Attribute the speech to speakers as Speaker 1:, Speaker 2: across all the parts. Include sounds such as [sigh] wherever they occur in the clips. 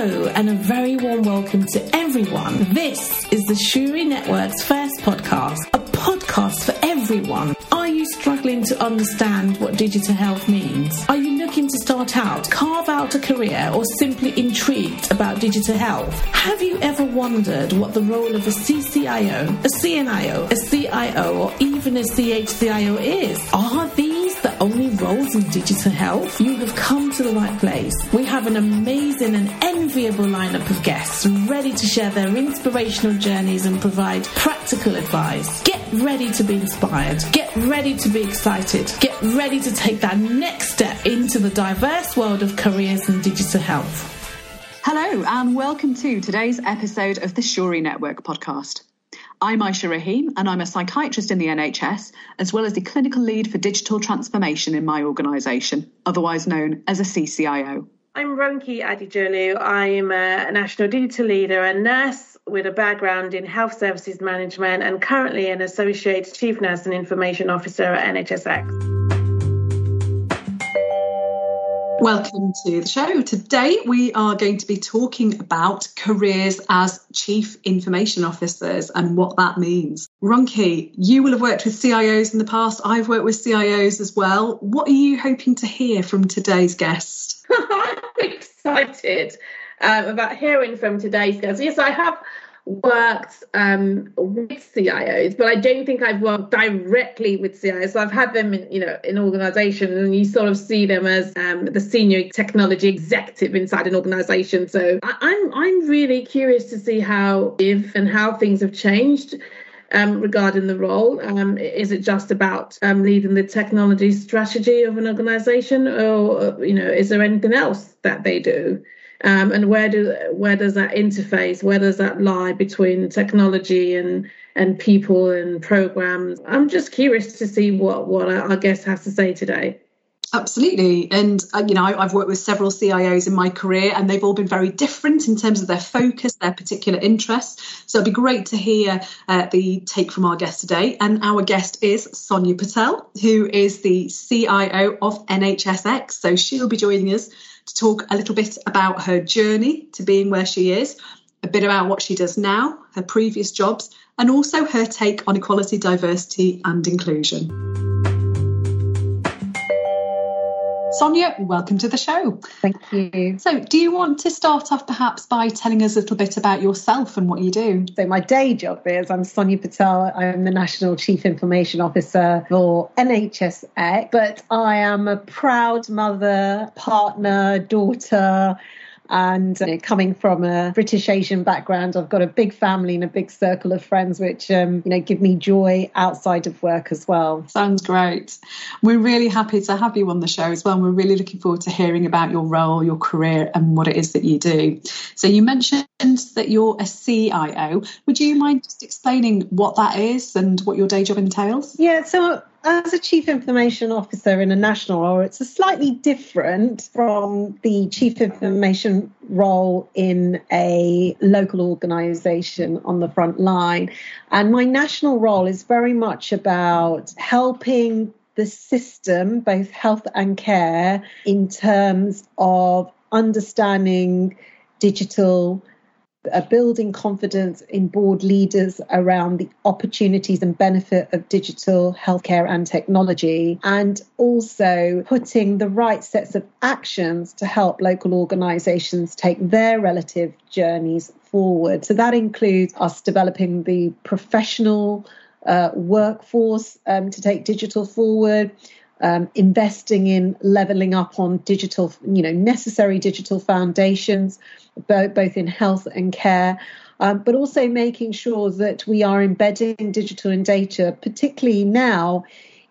Speaker 1: And a very warm welcome to everyone. This is the Shuri Network's first podcast, a podcast for everyone. Are you struggling to understand what digital health means? Are you looking to start out, carve out a career, or simply intrigued about digital health? Have you ever wondered what the role of a CCIO, a CNIO, a CIO, or even a CHCIO is? Are these the only roles in digital health? You have come to the right place. We have an amazing and enviable lineup of guests ready to share their inspirational journeys and provide practical advice. Get ready to be inspired. Get ready to be excited. Get ready to take that next step into the diverse world of careers in digital health.
Speaker 2: Hello, and welcome to today's episode of the Shuri Network podcast. I'm Aisha Rahim, and I'm a psychiatrist in the NHS, as well as the clinical lead for digital transformation in my organisation, otherwise known as a CCIO.
Speaker 3: I'm Ronke Adijolu. I'm a national digital leader and nurse with a background in health services management and currently an associate chief nurse and information officer at NHSX.
Speaker 2: Welcome to the show. Today we are going to be talking about careers as chief information officers and what that means. Ronke, you will have worked with CIOs in the past. I've worked with CIOs as well. What are you hoping to hear from today's guest? [laughs]
Speaker 3: I'm excited um, about hearing from today's guest. Yes, I have worked um, with CIOs, but I don't think I've worked directly with CIOs. So I've had them, in, you know, in organisations, and you sort of see them as um, the senior technology executive inside an organisation. So I, I'm I'm really curious to see how if and how things have changed. Um, regarding the role? Um, is it just about um, leading the technology strategy of an organization, or you know, is there anything else that they do? Um, and where do where does that interface? Where does that lie between technology and and people and programs? I'm just curious to see what what our guest has to say today.
Speaker 2: Absolutely. And, uh, you know, I, have worked with several CIOs in my career and they've all been very different in terms of their focus, their particular interests. So it'd be great to hear uh, the take from our guest today. And our guest is Sonia Patel, who is the CIO of NHSX. So she'll be joining us to talk a little bit about her journey to being where she is, a bit about what she does now, her previous jobs, and also her take on equality, diversity, and inclusion. Sonia, welcome to the show.
Speaker 4: Thank you.
Speaker 2: So, do you want to start off perhaps by telling us a little bit about yourself and what you do?
Speaker 4: So, my day job is I'm Sonia Patel. I'm the National Chief Information Officer for NHSX, but I am a proud mother, partner, daughter, and you know, coming from a British Asian background, I've got a big family and a big circle of friends, which um, you know give me joy outside of work as well.
Speaker 2: Sounds great. We're really happy to have you on the show as well. And we're really looking forward to hearing about your role, your career, and what it is that you do. So you mentioned that you're a CIO. Would you mind just explaining what that is and what your day job entails?
Speaker 4: Yeah. So as a chief information officer in a national role, it's a slightly different from the chief information role in a local organization on the front line. And my national role is very much about helping the system, both health and care, in terms of understanding digital building confidence in board leaders around the opportunities and benefit of digital healthcare and technology, and also putting the right sets of actions to help local organisations take their relative journeys forward. So that includes us developing the professional uh, workforce um, to take digital forward. Um, investing in leveling up on digital, you know, necessary digital foundations, both, both in health and care. Um, but also making sure that we are embedding digital and data, particularly now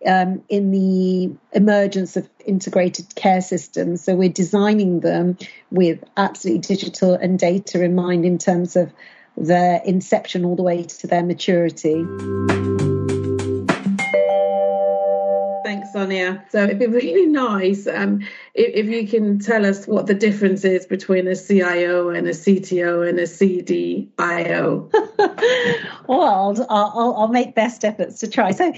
Speaker 4: um, in the emergence of integrated care systems. So we're designing them with absolutely digital and data in mind in terms of their inception all the way to their maturity.
Speaker 3: So it'd be really nice um, if, if, you can tell us what the difference is between a CIO and a CTO and a CDIO. [laughs]
Speaker 4: well, I'll, I'll, make best efforts to try. So,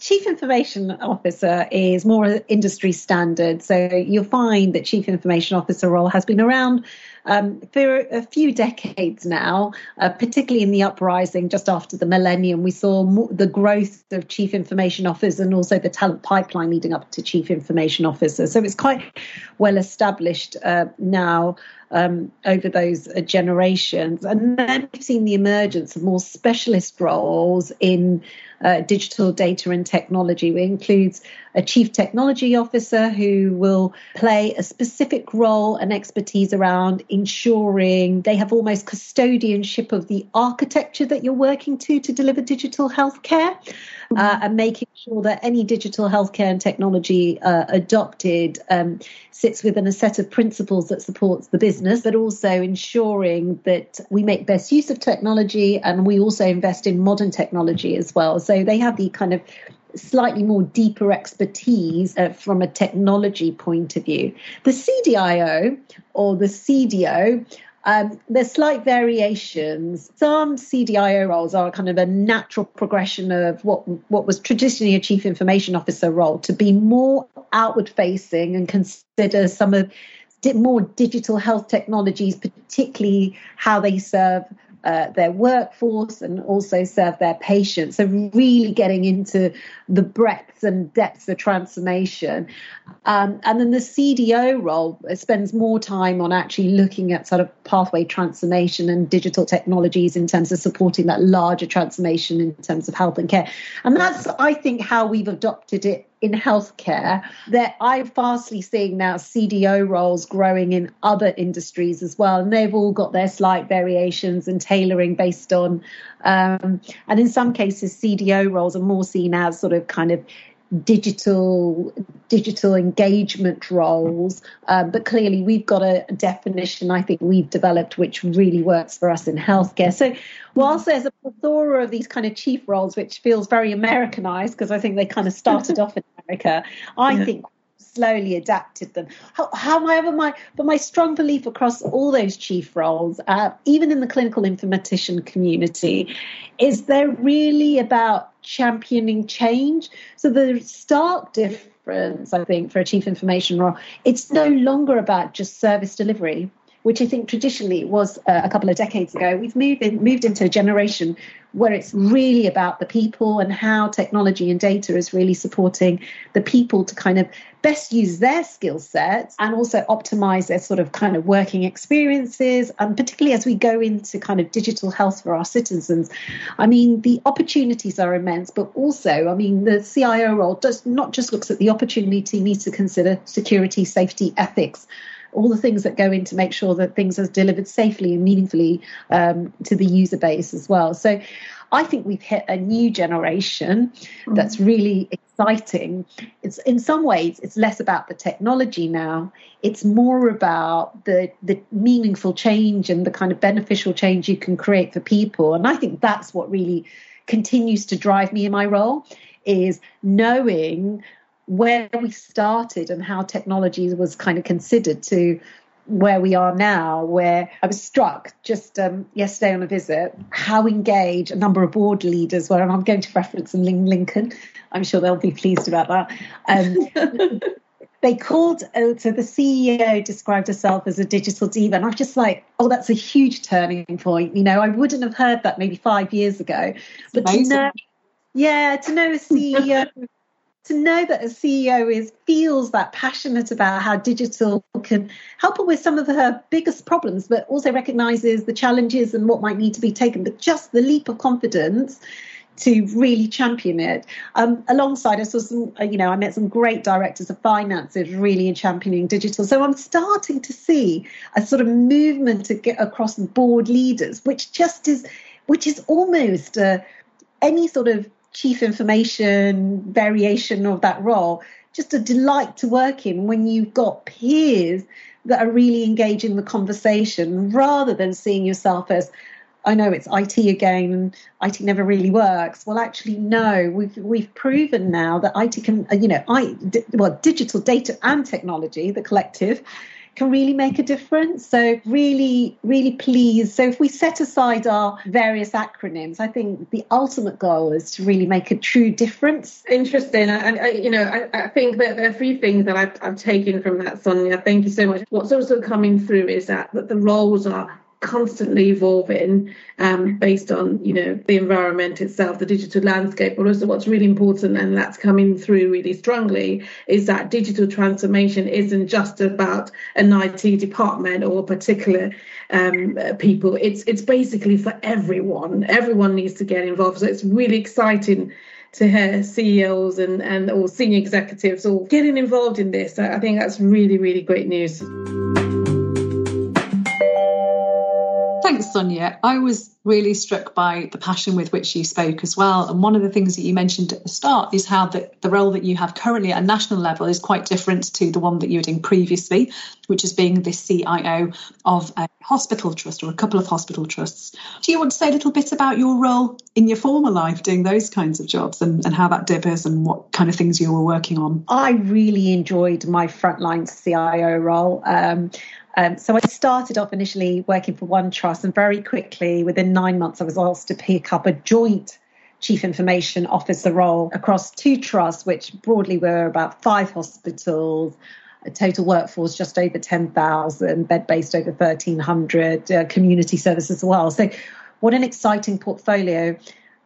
Speaker 4: Chief Information Officer is more industry standard. So you'll find that Chief Information Officer role has been around Um, for a few decades now, uh, particularly in the uprising just after the millennium, we saw more, the growth of chief information officers and also the talent pipeline leading up to chief information officer. So it's quite well established uh, now um, over those uh, generations. And then we've seen the emergence of more specialist roles in uh, digital data and technology, which includes a chief technology officer who will play a specific role and expertise around ensuring they have almost custodianship of the architecture that you're working to to deliver digital healthcare. Uh, and making sure that any digital healthcare and technology uh, adopted um, sits within a set of principles that supports the business, but also ensuring that we make best use of technology and we also invest in modern technology as well. So they have the kind of slightly more deeper expertise uh, from a technology point of view. The CDIO or the CDO um, there's slight variations. Some CDIO roles are kind of a natural progression of what what was traditionally a chief information officer role to be more outward facing and consider some of more digital health technologies, particularly how they serve uh, their workforce and also serve their patients. So, really getting into the breadth and depth of transformation. Um, and then the CDO role spends more time on actually looking at sort of pathway transformation and digital technologies in terms of supporting that larger transformation in terms of health and care. And that's, I think, how we've adopted it in healthcare that I'm fastly seeing now CDO roles growing in other industries as well. And they've all got their slight variations and tailoring based on, um, and in some cases, CDO roles are more seen as sort of kind of digital digital engagement roles um, but clearly we've got a definition i think we've developed which really works for us in healthcare so whilst there's a plethora of these kind of chief roles which feels very americanized because i think they kind of started [laughs] off in america i yeah. think slowly adapted them. How, However, my but my strong belief across all those chief roles, uh, even in the clinical informatician community, is they're really about championing change. So the stark difference, I think, for a chief information role, it's no longer about just service delivery which I think traditionally was uh, a couple of decades ago. We've moved in, moved into a generation where it's really about the people and how technology and data is really supporting the people to kind of best use their skill sets and also optimize their sort of kind of working experiences and particularly as we go into kind of digital health for our citizens i mean the opportunities are immense but also i mean the cio role does not just looks at the opportunity needs to consider security safety ethics all the things that go in to make sure that things are delivered safely and meaningfully um, to the user base as well. So I think we've hit a new generation mm. that's really exciting. It's in some ways it's less about the technology now. It's more about the the meaningful change and the kind of beneficial change you can create for people. And I think that's what really continues to drive me in my role is knowing where we started and how technology was kind of considered to where we are now, where I was struck just um, yesterday on a visit how engaged a number of board leaders were, and I'm going to reference Lincoln. I'm sure they'll be pleased about that. Um, [laughs] they called, uh, so the CEO described herself as a digital diva, and I was just like, oh, that's a huge turning point. You know, I wouldn't have heard that maybe five years ago, but to know, yeah, to know a CEO [laughs] to know that a CEO is feels that passionate about how digital can help her with some of her biggest problems, but also recognizes the challenges and what might need to be taken, but just the leap of confidence to really champion it. Um, alongside, I saw some, uh, you know, I met some great directors of finances really in championing digital. So I'm starting to see a sort of movement to get across board leaders, which just is, which is almost uh, any sort of chief information variation of that role just a delight to work in when you've got peers that are really engaging the conversation rather than seeing yourself as I know it's IT again and IT never really works. Well, actually, no. We've we've proven now that IT can, you know, I well, digital data and technology, the collective, can really make a difference. So, really, really pleased. So, if we set aside our various acronyms, I think the ultimate goal is to really make a true difference.
Speaker 3: Interesting. And, you know, I, I, think that there are three things that I've, I've taken from that, Sonia. Thank you so much. What's also coming through is that, that the roles are constantly evolving um, based on you know the environment itself, the digital landscape. But also, what's really important, and that's coming through really strongly, is that digital transformation isn't just about an IT department or particular um, people. It's it's basically for everyone. Everyone needs to get involved. So it's really exciting to hear CEOs and, and or senior executives all getting involved in this. I think that's really, really great news.
Speaker 2: Thanks, Sonia. I was really struck by the passion with which you spoke as well. And one of the things that you mentioned at the start is how the, the role that you have currently at a national level is quite different to the one that you were doing previously, which is being the CIO of a hospital trust or a couple of hospital trusts. Do you want to say a little bit about your role in your former life doing those kinds of jobs and, and how that differs and what kind of things you were working on?
Speaker 4: I really enjoyed my frontline CIO role. Um, um, so I started off initially working for one trust, and very quickly, within nine months, I was asked to pick up a joint chief information officer role across two trusts, which broadly were about five hospitals, a total workforce just over 10,000, bed based over 1,300, uh, community services as well. So, what an exciting portfolio.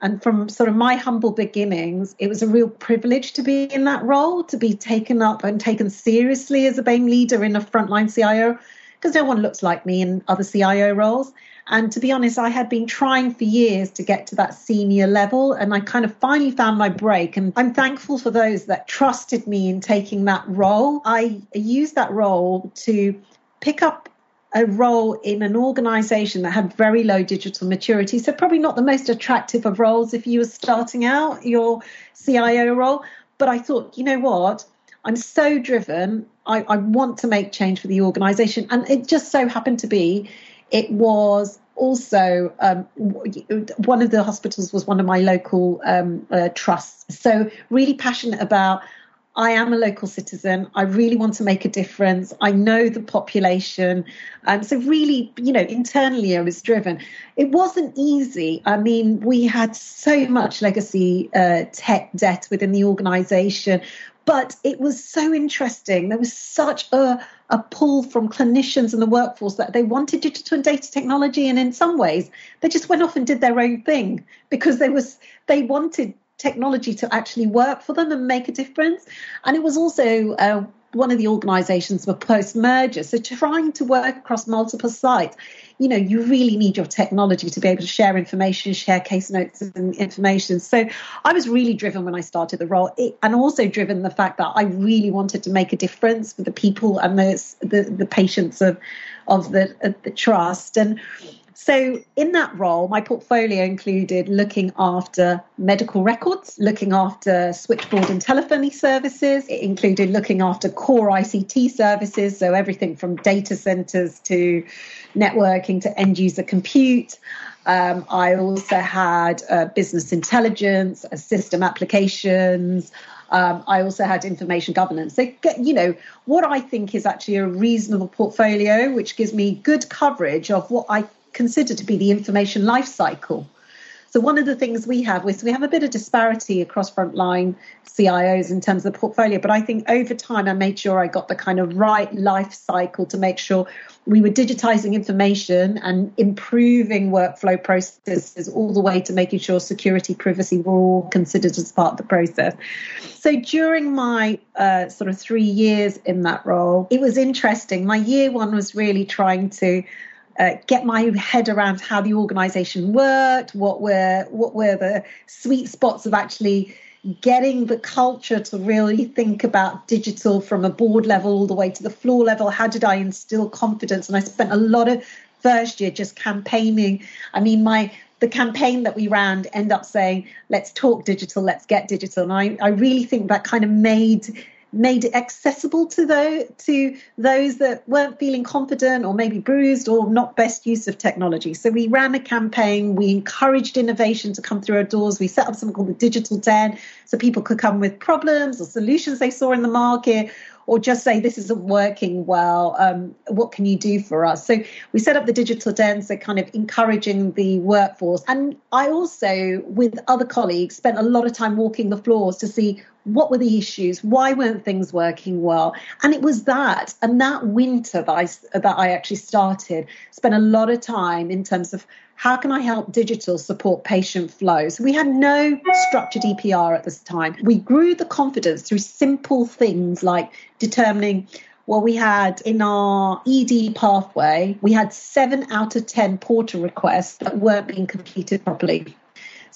Speaker 4: And from sort of my humble beginnings, it was a real privilege to be in that role, to be taken up and taken seriously as a BAME leader in a frontline CIO because no one looks like me in other CIO roles. And to be honest, I had been trying for years to get to that senior level, and I kind of finally found my break. And I'm thankful for those that trusted me in taking that role. I used that role to pick up a role in an organization that had very low digital maturity. So, probably not the most attractive of roles if you were starting out your CIO role. But I thought, you know what? I'm so driven. I, I want to make change for the organisation. And it just so happened to be, it was also um, one of the hospitals was one of my local um, uh, trusts. So really passionate about. I am a local citizen. I really want to make a difference. I know the population. Um, so, really, you know, internally I was driven. It wasn't easy. I mean, we had so much legacy uh, tech debt within the organization. But it was so interesting. There was such a, a pull from clinicians and the workforce that they wanted digital and data technology. And in some ways, they just went off and did their own thing because they was they wanted technology to actually work for them and make a difference. And it was also uh, one of the organizations were post merger. So trying to work across multiple sites you know, you really need your technology to be able to share information, share case notes and information. So I was really driven when I started the role, it, and also driven the fact that I really wanted to make a difference for the people and the the, the patients of of the of the trust and. So, in that role, my portfolio included looking after medical records, looking after switchboard and telephony services. It included looking after core ICT services, so everything from data centers to networking to end user compute. Um, I also had uh, business intelligence, uh, system applications. Um, I also had information governance. So, you know, what I think is actually a reasonable portfolio, which gives me good coverage of what I consider to be the information life cycle. So one of the things we have is we have a bit of disparity across frontline CIOs in terms of the portfolio, but I think over time I made sure I got the kind of right life cycle to make sure we were digitizing information and improving workflow processes all the way to making sure security, privacy were all considered as part of the process. So during my uh, sort of three years in that role, it was interesting. My year one was really trying to uh, get my head around how the organization worked, what were what were the sweet spots of actually getting the culture to really think about digital from a board level all the way to the floor level. How did I instill confidence? And I spent a lot of first year just campaigning. I mean, my the campaign that we ran ended up saying, let's talk digital, let's get digital. And I, I really think that kind of made made it accessible to those to those that weren't feeling confident or maybe bruised or not best use of technology. So we ran a campaign. We encouraged innovation to come through our doors. We set up something called the Digital Den, so people could come with problems or solutions they saw in the market or just say this isn't working well. Um, what can you do for us? So we set up the digital den, so kind of encouraging the workforce. And I also, with other colleagues, spent a lot of time walking the floors to see what were the issues, why weren't things working well, and it was that. And that winter that I that I actually started, spent a lot of time in terms of how can I help digital support patient flows? We had no structured EPR at this time. We grew the confidence through simple things like determining well, we had in our ED pathway, we had seven out of 10 portal requests that weren't being completed properly.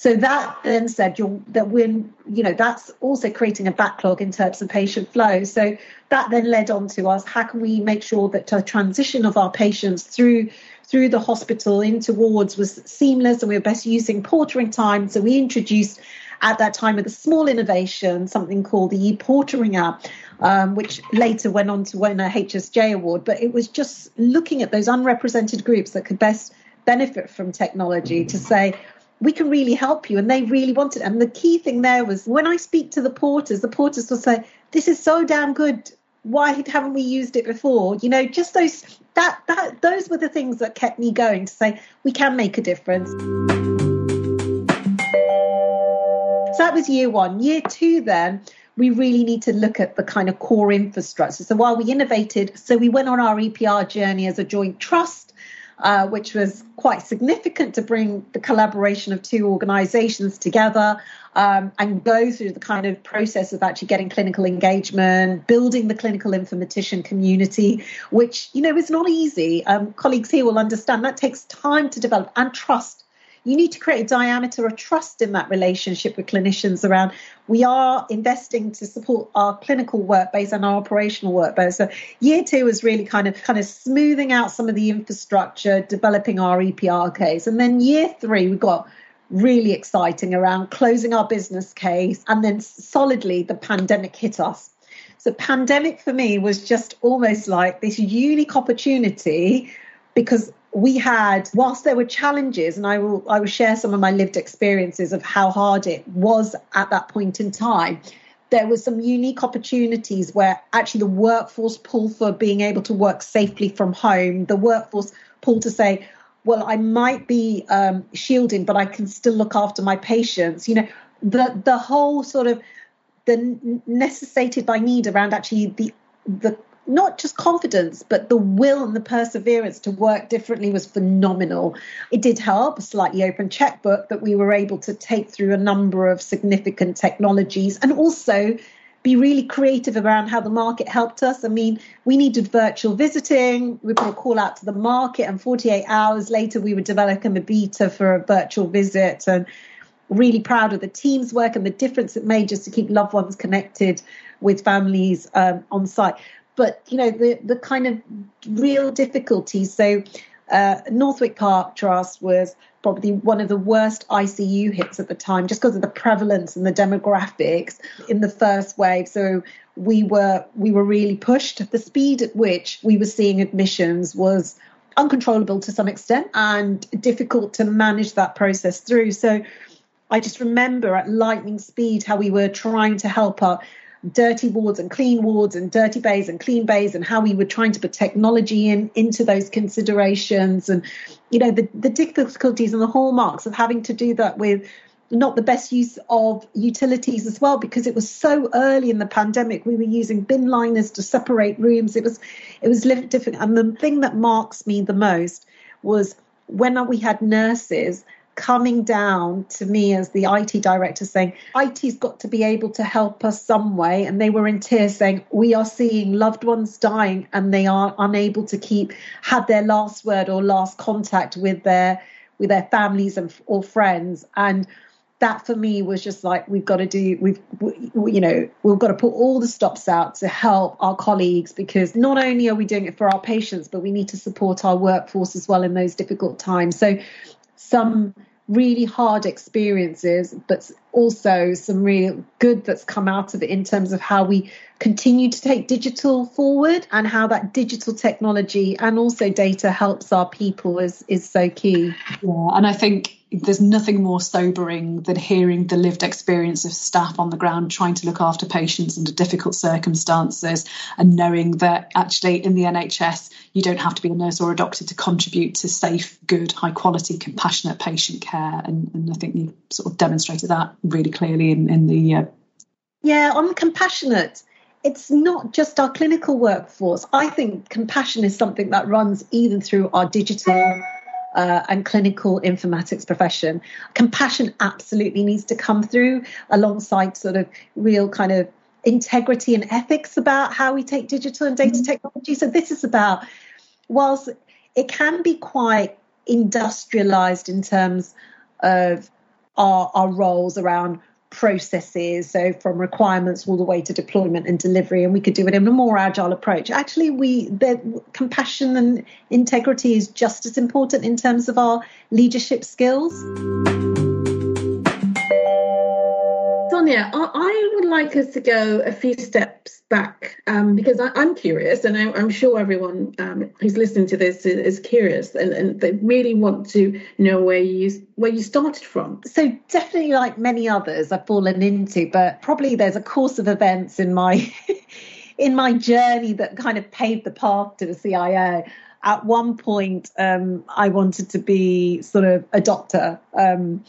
Speaker 4: So that then said that when you know that's also creating a backlog in terms of patient flow. So that then led on to us how can we make sure that the transition of our patients through through the hospital into wards was seamless and we were best using portering time. So we introduced at that time with a small innovation, something called the e-portering app, um, which later went on to win a HSJ award. But it was just looking at those unrepresented groups that could best benefit from technology to say, we can really help you. And they really wanted. And the key thing there was when I speak to the porters, the porters will say, this is so damn good. Why haven't we used it before? You know just those that that those were the things that kept me going to say we can make a difference. So that was year one. Year two then we really need to look at the kind of core infrastructure. So while we innovated so we went on our epr journey as a joint trust uh, which was quite significant to bring the collaboration of two organizations together um, and go through the kind of process of actually getting clinical engagement, building the clinical informatician community, which, you know, is not easy. Um, colleagues here will understand that takes time to develop and trust you need to create a diameter of trust in that relationship with clinicians around we are investing to support our clinical work base and our operational work base. So year two is really kind of kind of smoothing out some of the infrastructure, developing our EPR case. And then year three, we've got really exciting around closing our business case and then solidly the pandemic hit us. So pandemic for me was just almost like this unique opportunity because we had, whilst there were challenges, and I will I will share some of my lived experiences of how hard it was at that point in time. There were some unique opportunities where actually the workforce pull for being able to work safely from home, the workforce pull to say, well, I might be um, shielding, but I can still look after my patients. You know, the the whole sort of the necessitated by need around actually the the not just confidence, but the will and the perseverance to work differently was phenomenal. It did help, a slightly open checkbook that we were able to take through a number of significant technologies and also be really creative around how the market helped us. I mean, we needed virtual visiting. We put a call out to the market, and 48 hours later, we were developing a beta for a virtual visit. And really proud of the team's work and the difference it made just to keep loved ones connected with families um, on site but you know the the kind of real difficulties. So uh, Northwick Park Trust was probably one of the worst ICU hits at the time, just because of the prevalence and the demographics in the first wave. So we were we were really pushed. The speed at which we were seeing admissions was uncontrollable to some extent and difficult to manage that process through. So I just remember at lightning speed how we were trying to help our dirty wards and clean wards and dirty bays and clean bays and how we were trying to put technology in into those considerations and you know the, the difficulties and the hallmarks of having to do that with not the best use of utilities as well because it was so early in the pandemic we were using bin liners to separate rooms. It was it was different. And the thing that marks me the most was when we had nurses coming down to me as the IT director saying, IT's got to be able to help us some way. And they were in tears saying, We are seeing loved ones dying and they are unable to keep, had their last word or last contact with their with their families and or friends. And that for me was just like we've got to do we've we, you know we've got to put all the stops out to help our colleagues because not only are we doing it for our patients but we need to support our workforce as well in those difficult times so some really hard experiences, but also some real good that's come out of it in terms of how we continue to take digital forward and how that digital technology and also data helps our people is is so key.
Speaker 2: Yeah, and I think there's nothing more sobering than hearing the lived experience of staff on the ground trying to look after patients under difficult circumstances and knowing that actually in the NHS you don't have to be a nurse or a doctor to contribute to safe, good, high quality, compassionate patient care. And, and I think you sort of demonstrated that really clearly in, in the. Uh...
Speaker 4: Yeah, on compassionate it's not just our clinical workforce. I think compassion is something that runs even through our digital uh, and clinical informatics profession. Compassion absolutely needs to come through alongside sort of real kind of integrity and ethics about how we take digital and data mm-hmm. technology. So this is about, whilst it can be quite industrialized in terms of our, our roles around processes, so from requirements all the way to deployment and delivery, and we could do it in a more agile approach. Actually, we the compassion and integrity is just as important in terms of our leadership skills.
Speaker 3: Sonia, I would like us to go a few steps back um, because I, am curious, and I, am sure everyone um, who's listening to this is, is curious, and, and, they really want to know where you where you started from.
Speaker 4: So definitely, like many others, I've fallen into, but probably there's a course of events in my [laughs] in my journey that kind of paved the path to the CIO at one point um, I wanted to be sort of a doctor. Um,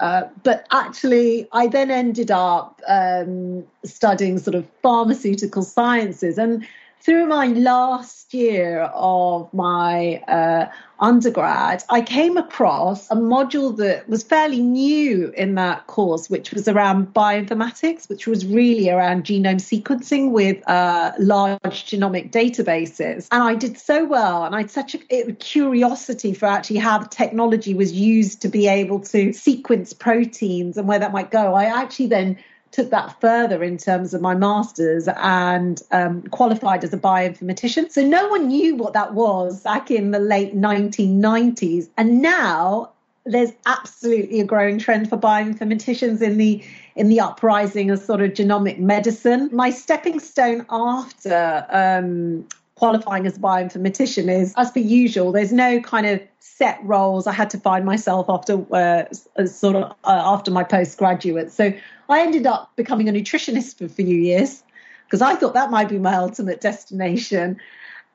Speaker 4: uh, but actually, I then ended up um, studying sort of pharmaceutical sciences. And through my last year of my uh, undergrad, I came across a module that was fairly new in that course, which was around bioinformatics, which was really around genome sequencing with uh, large genomic databases. And I did so well, and I had such a, curiosity for actually how the technology was used to be able to sequence proteins and where that might go. I actually then took that further in terms of my master's and um, qualified as a bioinformatician. So no one knew what that was back in the late 1990s. And now there's absolutely a growing trend for bioinformaticians in the in the uprising of sort of genomic medicine. My stepping stone after um, qualifying as a bioinformatician is, as per usual, there's no kind of set roles. I had to find myself after uh, sort of uh, after my postgraduate. So I ended up becoming a nutritionist for a few years because I thought that might be my ultimate destination.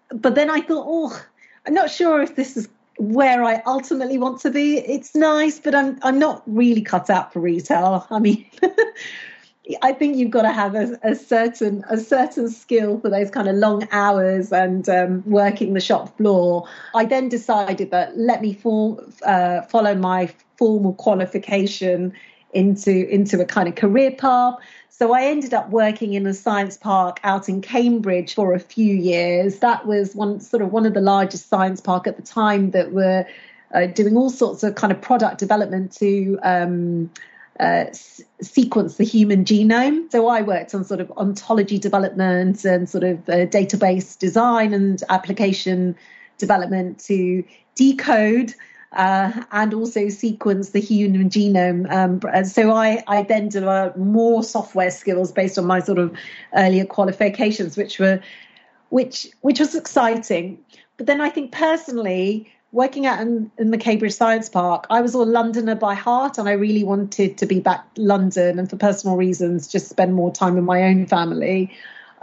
Speaker 4: But then I thought, oh, I'm not sure if this is where I ultimately want to be. It's nice, but I'm I'm not really cut out for retail. I mean. [laughs] I think you've got to have a, a, certain a certain skill for those kind of long hours and um, working the shop floor. I then decided that let me uh, follow my formal qualification into into a kind of career path. So I ended up working in a science park out in Cambridge for a few years. That was one sort of one of the largest science park at the time that were uh, doing all sorts of kind of product development to um, uh, sequence the human genome. So I worked on sort of ontology development and sort of uh, database design and application development to decode. Uh, and also sequence the human genome. Um, so I, I then developed more software skills based on my sort of earlier qualifications, which were, which which was exciting. But then I think personally, working out in, in, the Cambridge Science Park, I was a Londoner by heart and I really wanted to be back London and for personal reasons just spend more time with my own family.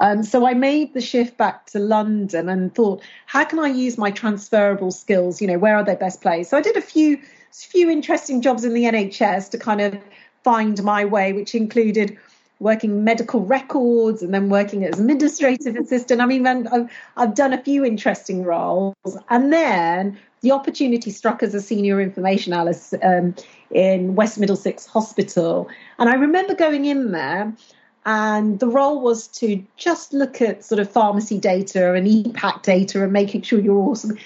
Speaker 4: Um, so I made the shift back to London and thought, how can I use my transferable skills? You know, where are they best placed? So I did a few few interesting jobs in the NHS to kind of find my way, which included working medical records and then working as administrative assistant. I mean, I've, I've done a few interesting roles. And then the opportunity struck as a senior information analyst um, in West Middlesex Hospital. And I remember going in there, and the role was to just look at sort of pharmacy data and ePACT data and making sure you're awesome.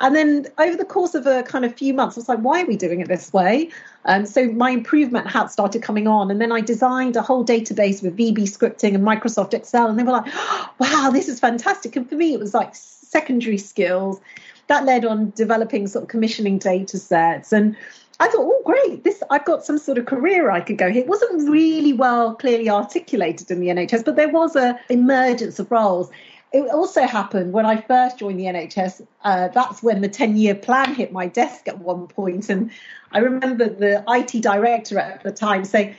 Speaker 4: And then over the course of a kind of few months, I was like, why are we doing it this way? And so my improvement hat started coming on. And then I designed a whole database with VB scripting and Microsoft Excel. And they were like, [gasps] wow, this is fantastic. And for me, it was like secondary skills that led on developing sort of commissioning data sets and I thought, oh, great, this I've got some sort of career I could go here. It wasn't really well clearly articulated in the NHS, but there was a emergence of roles. it also happened when I first joined the NHS. Uh, that's when the 10 year plan hit my desk at one point. And I remember the IT director at the time saying,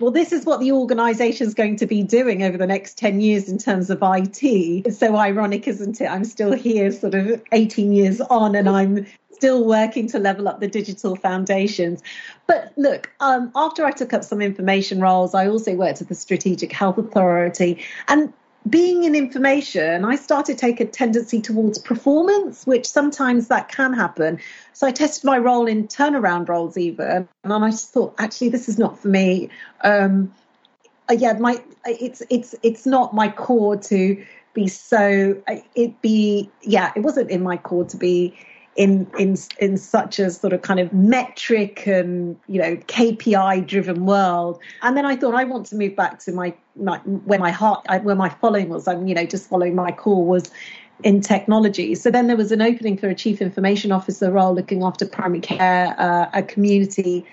Speaker 4: well, this is what the organisation is going to be doing over the next 10 years in terms of IT. It's so ironic, isn't it? I'm still here, sort of 18 years on, and I'm still working to level up the digital foundations. But look, um, after I took up some information roles, I also worked at the Strategic Health Authority. And being in information, I started to take a tendency towards performance, which sometimes that can happen. So I tested my role in turnaround roles even, and I just thought, actually, this is not for me. Um, uh, yeah, my it's it's it's not my core to be so. It be yeah, it wasn't in my core to be in in in such a sort of kind of metric and you know KPI driven world. And then I thought I want to move back to my, my where my heart where my following was. I'm you know just following my core was in technology. So then there was an opening for a chief information officer role looking after primary care, uh, a community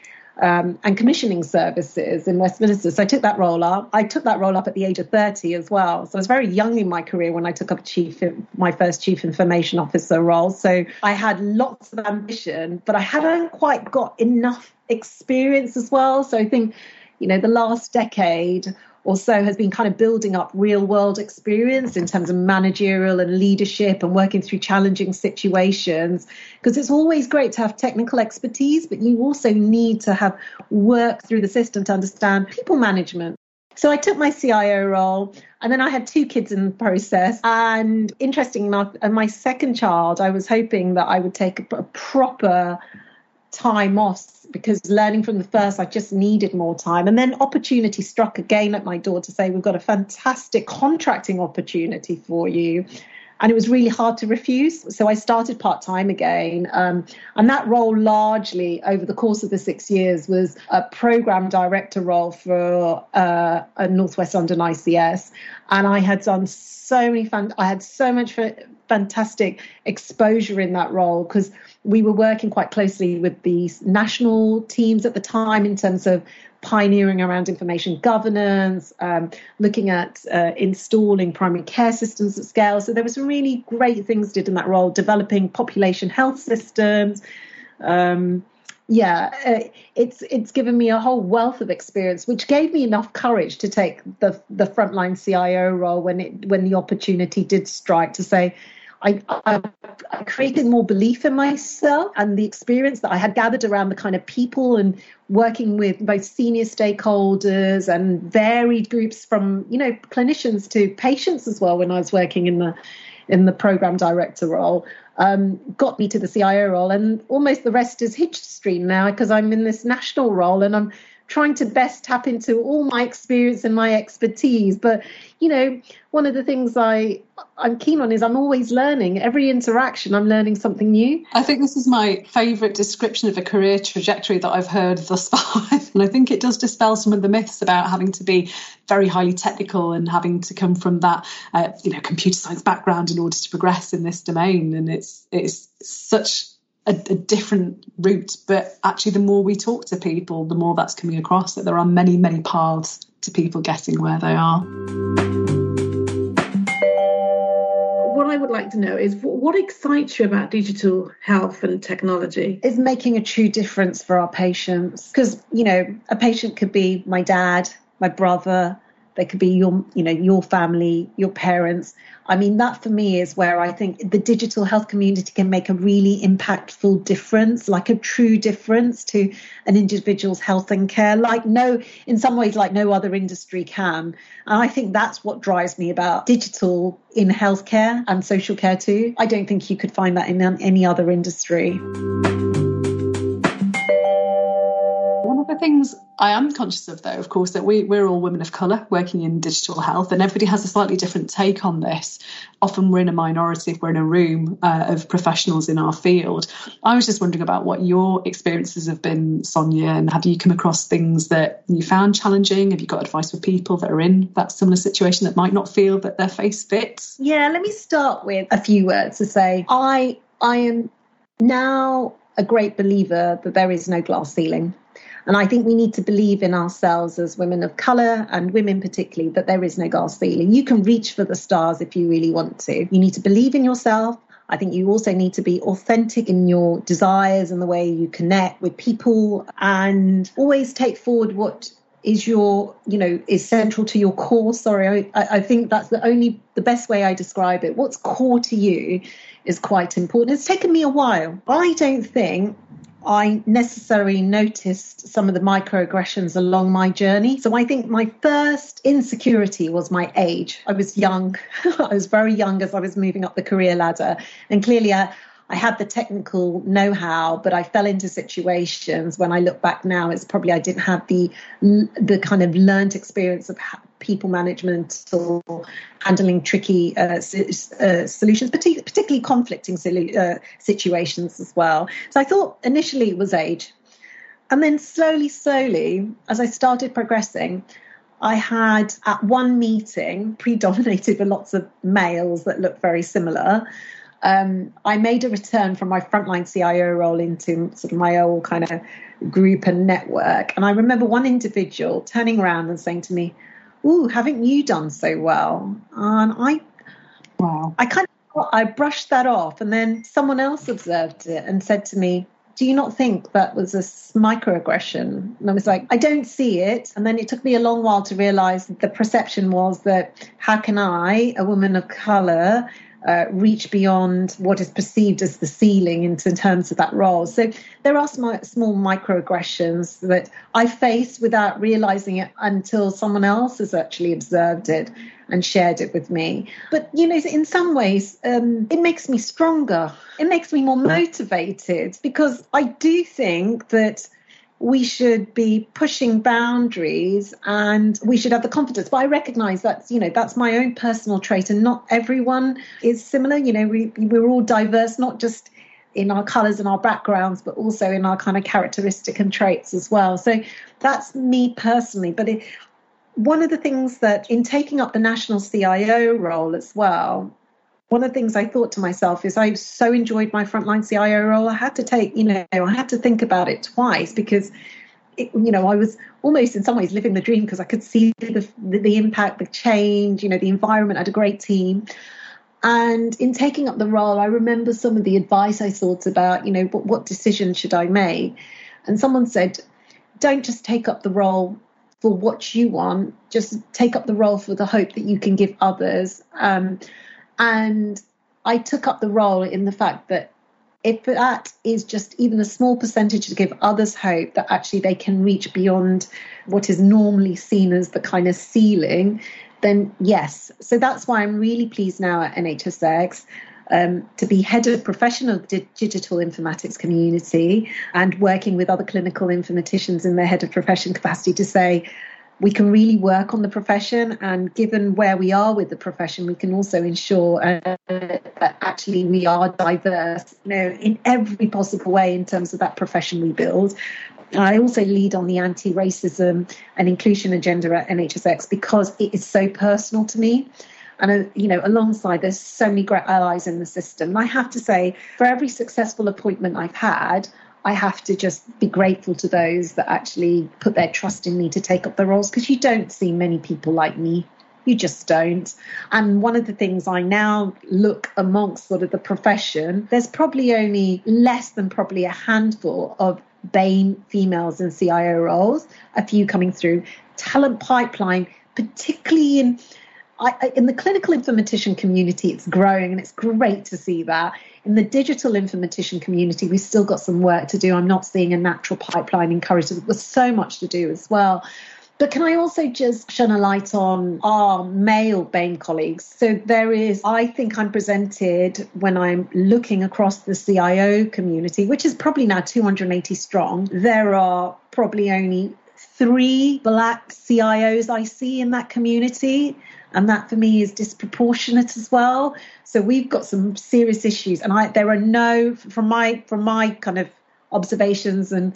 Speaker 4: um, and commissioning services in Westminster. So I took that role up. I took that role up at the age of 30 as well. So I was very young in my career when I took up chief, my first chief information officer role. So I had lots of ambition, but I hadn't quite got enough experience as well. So I think, you know, the last decade also has been kind of building up real world experience in terms of managerial and leadership and working through challenging situations. Because it's always great to have technical expertise, but you also need to have worked through the system to understand people management. So I took my CIO role and then I had two kids in the process. And interesting enough, and my second child, I was hoping that I would take a, a proper time off because learning from the first, I just needed more time. And then opportunity struck again at my door to say, We've got a fantastic contracting opportunity for you. And it was really hard to refuse. So I started part time again. Um, and that role, largely over the course of the six years, was a program director role for uh, a Northwest London ICS. And I had done so many fun, I had so much fantastic exposure in that role because we were working quite closely with the national teams at the time in terms of pioneering around information governance, um, looking at uh, installing primary care systems at scale. So there some really great things did in that role, developing population health systems. Um, yeah, uh, it's it's given me a whole wealth of experience, which gave me enough courage to take the the frontline CIO role when it when the opportunity did strike to say, I, I, I, created more belief in myself and the experience that I had gathered around the kind of people and working with both senior stakeholders and varied groups from, you know, clinicians to patients as well when I was working in the in the program director role. Um, got me to the CIO role, and almost the rest is history now because I'm in this national role and I'm trying to best tap into all my experience and my expertise. But you know, one of the things I I'm keen on is I'm always learning. Every interaction, I'm learning something new.
Speaker 2: I think this is my favourite description of a career trajectory that I've heard thus far, [laughs] and I think it does dispel some of the myths about having to be very highly technical and having to come from that uh, you know computer science background in order to progress in this domain. And it's it's such a, a, different route. But actually, the more we talk to people, the more that's coming across that there are many, many paths to people getting where they are.
Speaker 3: What I would like to know is what excites you about digital health and technology?
Speaker 4: Is making a true difference for our patients. Because, you know, a patient could be my dad, my brother, they could be your, you know, your family, your parents. I mean, that for me is where I think the digital health community can make a really impactful difference, like a true difference to an individual's health and care, like no, in some ways, like no other industry can. And I think that's what drives me about digital in healthcare and social care too. I don't think you could find that in any other industry.
Speaker 2: Things I am conscious of, though, of course, that we, we're all women of colour working in digital health, and everybody has a slightly different take on this. Often we're in a minority if we're in a room uh, of professionals in our field. I was just wondering about what your experiences have been, Sonia, and have you come across things that you found challenging? Have you got advice for people that are in that similar situation that might not feel that their face fits?
Speaker 4: Yeah, let me start with a few words to say. I I am now a great believer that there is no glass ceiling And I think we need to believe in ourselves as women of colour and women particularly that there is no glass ceiling. You can reach for the stars if you really want to. You need to believe in yourself. I think you also need to be authentic in your desires and the way you connect with people and always take forward what is your you know is central to your core sorry I, I think that's the only the best way i describe it what's core to you is quite important it's taken me a while i don't think I necessarily noticed some of the microaggressions along my journey. So I think my first insecurity was my age. I was young. [laughs] I was very young as I was moving up the career ladder. And clearly, I, I had the technical know how, but I fell into situations when I look back now, it's probably I didn't have the the kind of learned experience of people management or handling tricky uh, uh, solutions, particularly conflicting uh, situations as well. So I thought initially it was age. And then slowly, slowly, as I started progressing, I had at one meeting, predominated with lots of males that looked very similar, um, I made a return from my frontline CIO role into sort of my old kind of group and network. And I remember one individual turning around and saying to me, "Ooh, haven't you done so well?" And I, wow, I kind of I brushed that off, and then someone else observed it and said to me, do you not think that was a microaggression? And I was like, I don't see it. And then it took me a long while to realize the perception was that how can I, a woman of color, uh, reach beyond what is perceived as the ceiling in terms of that role. So there are small, small microaggressions that I face without realizing it until someone else has actually observed it and shared it with me. But, you know, in some ways, um, it makes me stronger. It makes me more motivated because I do think that we should be pushing boundaries and we should have the confidence. But I recognize that's, you know, that's my own personal trait and not everyone is similar. You know, we, we're all diverse, not just in our colors and our backgrounds, but also in our kind of characteristic and traits as well. So that's me personally. But it, one of the things that in taking up the national CIO role as well, one of the things I thought to myself is I so enjoyed my frontline CIO role. I had to take, you know, I had to think about it twice because, it, you know, I was almost in some ways living the dream because I could see the, the, the impact, the change, you know, the environment. I had a great team. And in taking up the role, I remember some of the advice I thought about, you know, what, what decision should I make? And someone said, don't just take up the role for what you want, just take up the role for the hope that you can give others. Um, and I took up the role in the fact that if that is just even a small percentage to give others hope that actually they can reach beyond what is normally seen as the kind of ceiling, then yes. So that's why I'm really pleased now at NHSX. Um, to be head of professional di- digital informatics community and working with other clinical informaticians in their head of profession capacity to say we can really work on the profession and given where we are with the profession we can also ensure uh, that actually we are diverse you know in every possible way in terms of that profession we build I also lead on the anti-racism and inclusion agenda at NHSX because it is so personal to me. And uh, you know, alongside there's so many great allies in the system. I have to say, for every successful appointment I've had, I have to just be grateful to those that actually put their trust in me to take up the roles because you don't see many people like me. You just don't. And one of the things I now look amongst sort of the profession, there's probably only less than probably a handful of BAME females in CIO roles, a few coming through. Talent pipeline, particularly in I, in the clinical informatician community, it's growing and it's great to see that. In the digital informatician community, we've still got some work to do. I'm not seeing a natural pipeline encouraged. There's so much to do as well. But can I also just shine a light on our male BAME colleagues? So there is, I think I'm presented when I'm looking across the CIO community, which is probably now 280 strong. There are probably only three black CIOs I see in that community and that for me is disproportionate as well. So we've got some serious issues, and I there are no from my from my kind of observations and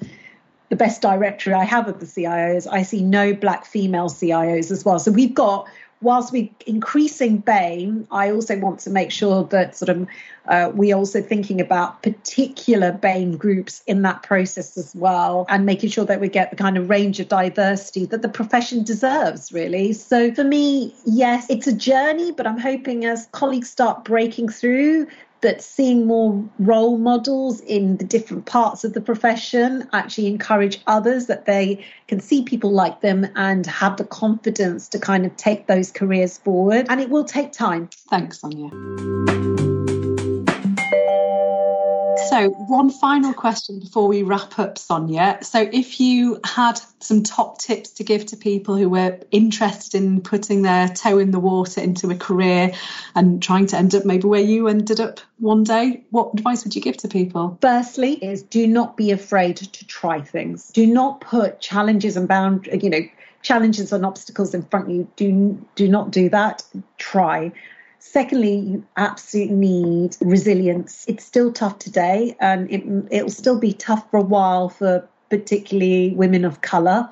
Speaker 4: the best directory I have of the CIOs, I see no black female CIOs as well. So we've got whilst we're increasing BAME, I also want to make sure that sort of uh, we're also thinking about particular BAME groups in that process as well, and making sure that we get the kind of range of diversity that the profession deserves, really. So for me, yes, it's a journey, but I'm hoping as colleagues start breaking through, that seeing more role models in the different parts of the profession actually encourage others that they can see people like them and have the confidence to kind of take those careers forward. And it will take time.
Speaker 2: Thanks, Sonia. So, one final question before we wrap up, Sonia. So, if you had some top tips to give to people who were interested in putting their toe in the water into a career and trying to end up maybe where you ended up one day, what advice would you give to people?
Speaker 4: Firstly, is do not be afraid to try things. Do not put challenges and bound, you know, challenges and obstacles in front of you. Do do not do that. Try. Secondly, you absolutely need resilience. It's still tough today, and it, it'll still be tough for a while for particularly women of colour.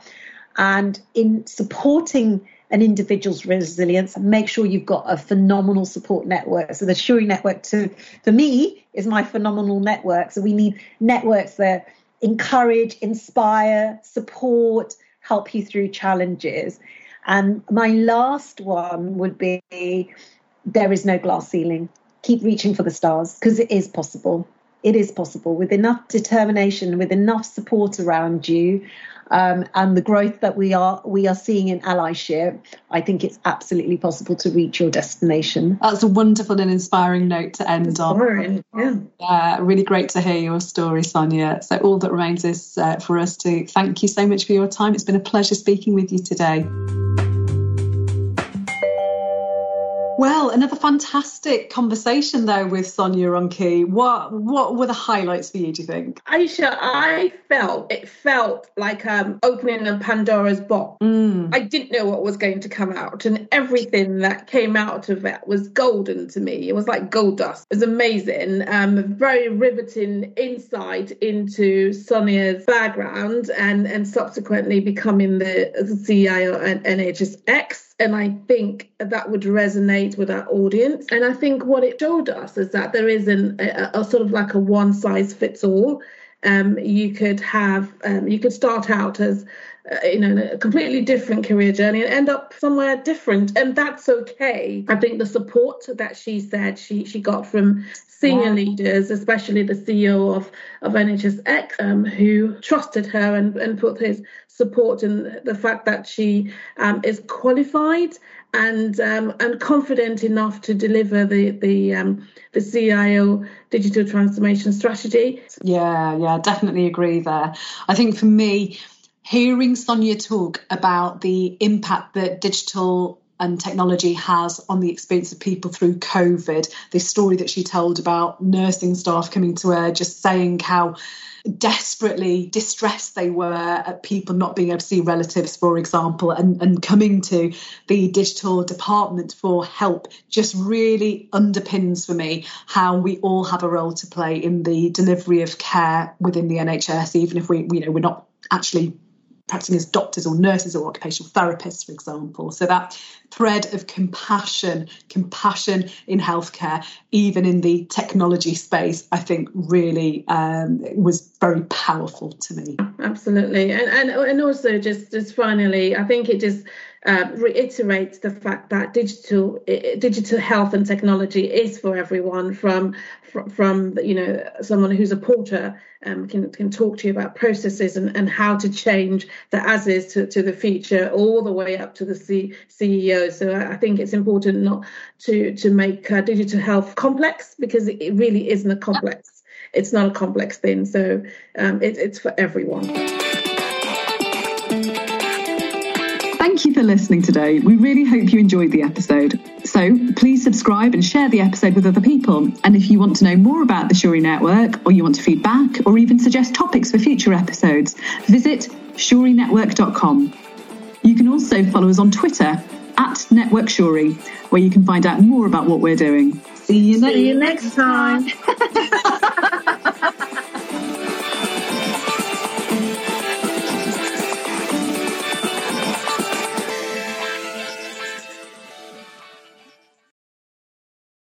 Speaker 4: And in supporting an individual's resilience, make sure you've got a phenomenal support network. So the Shuri network, to for me, is my phenomenal network. So we need networks that encourage, inspire, support, help you through challenges. And my last one would be there is no glass ceiling. Keep reaching for the stars because it is possible. It is possible with enough determination, with enough support around you, um, and the growth that we are we are seeing in allyship. I think it's absolutely possible to reach your destination.
Speaker 2: That's a wonderful and inspiring note to end
Speaker 3: inspiring,
Speaker 2: on. Yeah. Uh, really great to hear your story, Sonia. So all that remains is uh, for us to thank you so much for your time. It's been a pleasure speaking with you today. Well, another fantastic conversation there with Sonia Ronke. What what were the highlights for you? Do you think,
Speaker 3: Aisha? I felt it felt like um, opening a Pandora's box. Mm. I didn't know what was going to come out, and everything that came out of it was golden to me. It was like gold dust. It was amazing. Um, very riveting insight into Sonia's background and and subsequently becoming the, the CEO at NHSX and I think that would resonate with our audience. And I think what it showed us is that there isn't a, a sort of like a one size fits all. Um, you could have, um, you could start out as, uh, you know, a completely different career journey and end up somewhere different, and that's okay. I think the support that she said she she got from senior leaders, especially the CEO of, of NHSX, um, who trusted her and, and put his support in the fact that she um, is qualified and um, and confident enough to deliver the the um, the CIO digital transformation strategy.
Speaker 2: Yeah, yeah, definitely agree there. I think for me, hearing Sonia talk about the impact that digital and technology has on the experience of people through COVID. This story that she told about nursing staff coming to her, just saying how desperately distressed they were at people not being able to see relatives, for example, and, and coming to the digital department for help just really underpins for me how we all have a role to play in the delivery of care within the NHS, even if we, you know, we're not actually practicing as doctors or nurses or occupational therapists, for example. So that thread of compassion, compassion in healthcare, even in the technology space, I think really um, was very powerful to me.
Speaker 3: Absolutely, and and and also just just finally, I think it just uh, reiterates the fact that digital digital health and technology is for everyone. From from, you know someone who's a porter um, can can talk to you about processes and, and how to change the as is to, to the future, all the way up to the C, CEO. So I think it's important not to to make uh, digital health complex because it really isn't a complex. It's not a complex thing. So um, it, it's for everyone.
Speaker 2: For listening today. We really hope you enjoyed the episode. So please subscribe and share the episode with other people. And if you want to know more about the Shuri Network, or you want to feedback, or even suggest topics for future episodes, visit shurinetwork.com. You can also follow us on Twitter at Network Shuri, where you can find out more about what we're doing.
Speaker 3: See you next, See you next time. [laughs]